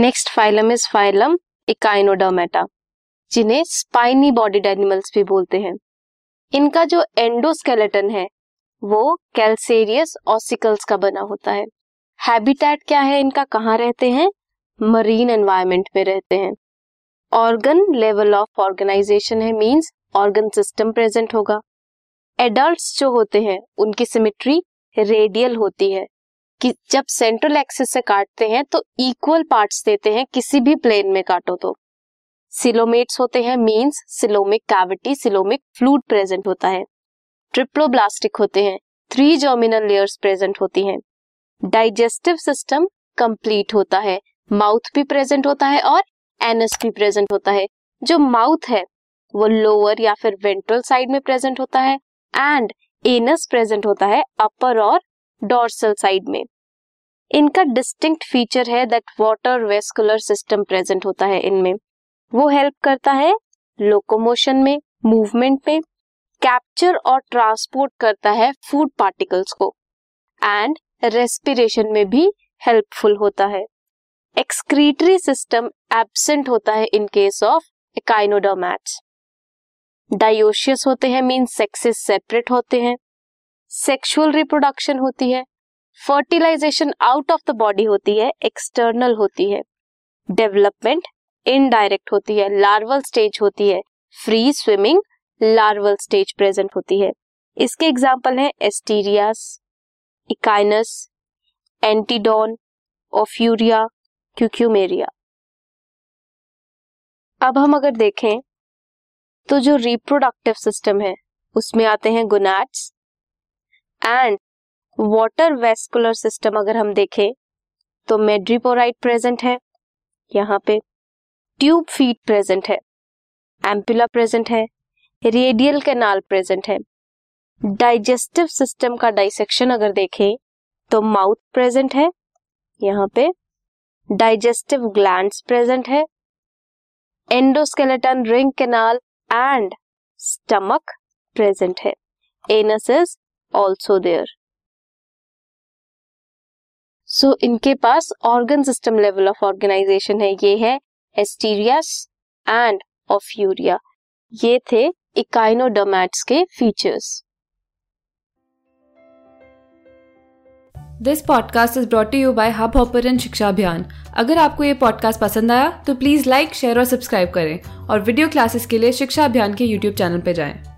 Next phylum is phylum echinodermata जिन्हें spiny bodied animals भी बोलते हैं। इनका जो एंडोस्केलेटन है, वो कैल्सेरियस ऑसिकल्स का बना होता है। हैबिटेट क्या है इनका, कहाँ रहते हैं? मरीन एनवायरमेंट में रहते हैं। ऑर्गन लेवल ऑफ़ ऑर्गेनाइजेशन है मींस ऑर्गन सिस्टम प्रेजेंट होगा। एडल्ट्स जो होते हैं, उनकी सिमेट्री रेडियल होती है। कि जब सेंट्रल एक्सिस से काटते हैं तो इक्वल पार्ट्स देते हैं, किसी भी प्लेन में काटो तो। सिलोमेट्स होते हैं means coelomic cavity coelomic fluid present होता है। ट्रिप्लोब्लास्टिक होते हैं थ्री जर्मिनल लेयर्स प्रेजेंट होती हैं। डाइजेस्टिव सिस्टम कंप्लीट होता है माउथ भी प्रेजेंट होता है और एनस भी प्रेजेंट होता है। जो माउथ है, वो लोअर या फिर वेंट्रल साइड में प्रेजेंट होता है एंड एनस प्रेजेंट होता है अपर और डोर्सल साइड में। इनका डिस्टिंक्ट फीचर है that water vascular system present होता है इनमें। वो हेल्प करता है लोकोमोशन में मूवमेंट में कैप्चर और ट्रांसपोर्ट करता है फ़ूड पार्टिकल्स को। एंड रेस्पिरेशन में भी हेल्पफुल होता है। एक्सक्रीटरी सिस्टम एब्सेंट होता है in case of echinoderms dioecious होते हैं मीन सेक्सेस सेपरेट होते हैं। सेक्सुअल रिप्रोडक्शन होती है fertilisation out of the body होती है एक्सटर्नल होती है डेवलपमेंट इनडायरेक्ट होती है लार्वल स्टेज होती है free swimming larval stage present होती है। इसके एग्ज़ाम्पल है एस्टीरियास इकाइनस एंटीडोन ओफ्यूरिया क्यूक्यूमेरिया अब हम अगर देखें तो जो रिप्रोडक्टिव सिस्टम है, उसमें आते हैं gonads and water vascular system अगर हम देखें तो मेड्रीपोराइट प्रेजेंट है, यहाँ पे ट्यूब फीट प्रेजेंट है, एम्पुला प्रेजेंट है, रेडियल कैनाल प्रेजेंट है। डाइजेस्टिव सिस्टम का डाइसेक्शन अगर देखें तो माउथ प्रेजेंट है, यहाँ पे डाइजेस्टिव ग्लैंड्स प्रेजेंट है, endoskeleton ring canal and stomach present है। Anus is also there so इनके पास organ system level of organisation है, ये है एस्टीरियस एंड ऑफ्यूरिया ये थे इकाइनोडर्मैट्स के features this podcast is brought you by Hubhopper शिक्षा अभियान अगर आपको ये पॉडकास्ट पसंद आया तो प्लीज़ लाइक शेयर और सब्सक्राइब करें और वीडियो क्लासेस के लिए शिक्षा अभियान के यूट्यूब चैनल पर जाएँ।